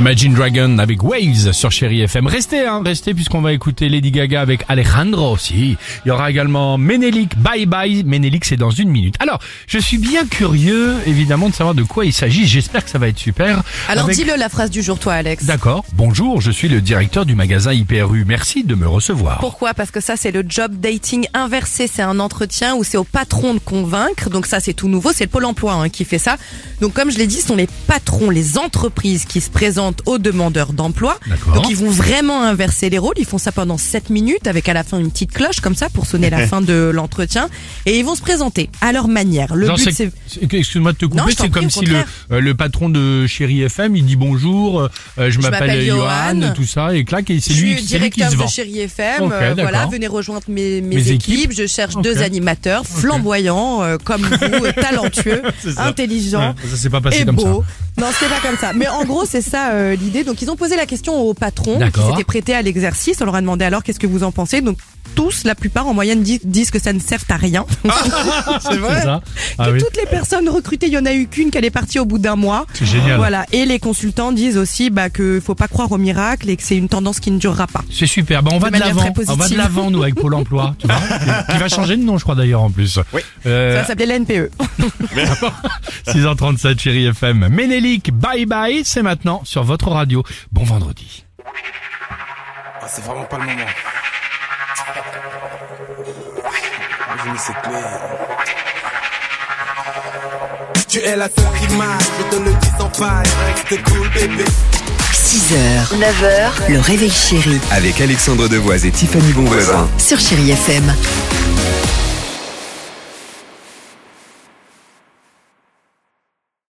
Imagine Dragon avec Waves sur Chéri FM. Restez, hein, restez puisqu'on va écouter Lady Gaga avec Alejandro aussi. Il y aura également Menelik, Bye Bye. Menelik, c'est dans une minute. Alors, je suis bien curieux, évidemment, de savoir de quoi il s'agit. J'espère que ça va être super. Alors Avec- dis-le la phrase du jour, toi, Alex. D'accord. Bonjour, je suis le directeur du magasin IPRU. Merci de me recevoir. Pourquoi? Parce que ça, c'est le job dating inversé. C'est un entretien où c'est au patron de convaincre. Donc ça, c'est tout nouveau. C'est le Pôle emploi hein, qui fait ça. Donc comme je l'ai dit, ce sont les patrons, les entreprises qui se présentent aux demandeurs d'emploi. Donc ils vont vraiment inverser les rôles. Ils font ça pendant 7 minutes avec à la fin une petite cloche comme ça pour sonner la fin de l'entretien. Et ils vont se présenter à leur manière. Le Genre, but, c'est- Excuse-moi de te couper, je c'est comme si le, euh, le patron de Chéri FM, il dit bonjour, euh, je, m'appelle m'appelle Johan, tout ça, et clac, et c'est Je lui, suis c'est lui qui directeur se de vend. Chéri FM. Ok, euh, voilà, venez rejoindre mes, mes, Mes équipes. équipes. Je cherche deux animateurs flamboyants euh, comme vous, euh, talentueux, intelligents. Ouais, ça s'est pas passé et comme beau. ça. Non, c'est pas comme ça. Mais en gros, c'est ça euh, l'idée. Donc, ils ont posé la question au patron qui s'était prêté à l'exercice. On leur a demandé alors qu'est-ce que vous en pensez? Donc, tous, la plupart en moyenne, disent, que ça ne sert à rien. C'est vrai ça Ah que oui, toutes les personnes recrutées, il y en a eu qu'une qu'elle est partie au bout d'un mois. c'est génial. Voilà. Et les consultants disent aussi bah, que faut pas croire au miracle et que c'est une tendance qui ne durera pas. C'est super. Bah, on va De l'avant. On va de l'avant, nous, avec Pôle emploi. Tu vois qui va changer de nom, je crois, d'ailleurs, en plus. Oui. Ça s'appelait l'NPE. 6h37, chérie FM. Ménélique, bye bye, c'est maintenant sur votre radio. Bon vendredi. Ah, c'est vraiment pas le moment. Imaginez cette clé. Tu es la seule qui marche, je te le dis sans faille. Reste cool, bébé. 6h, 9h, le réveil chéri Avec Alexandre Devoise et Tiffany Bonvoisin. sur Chérie FM.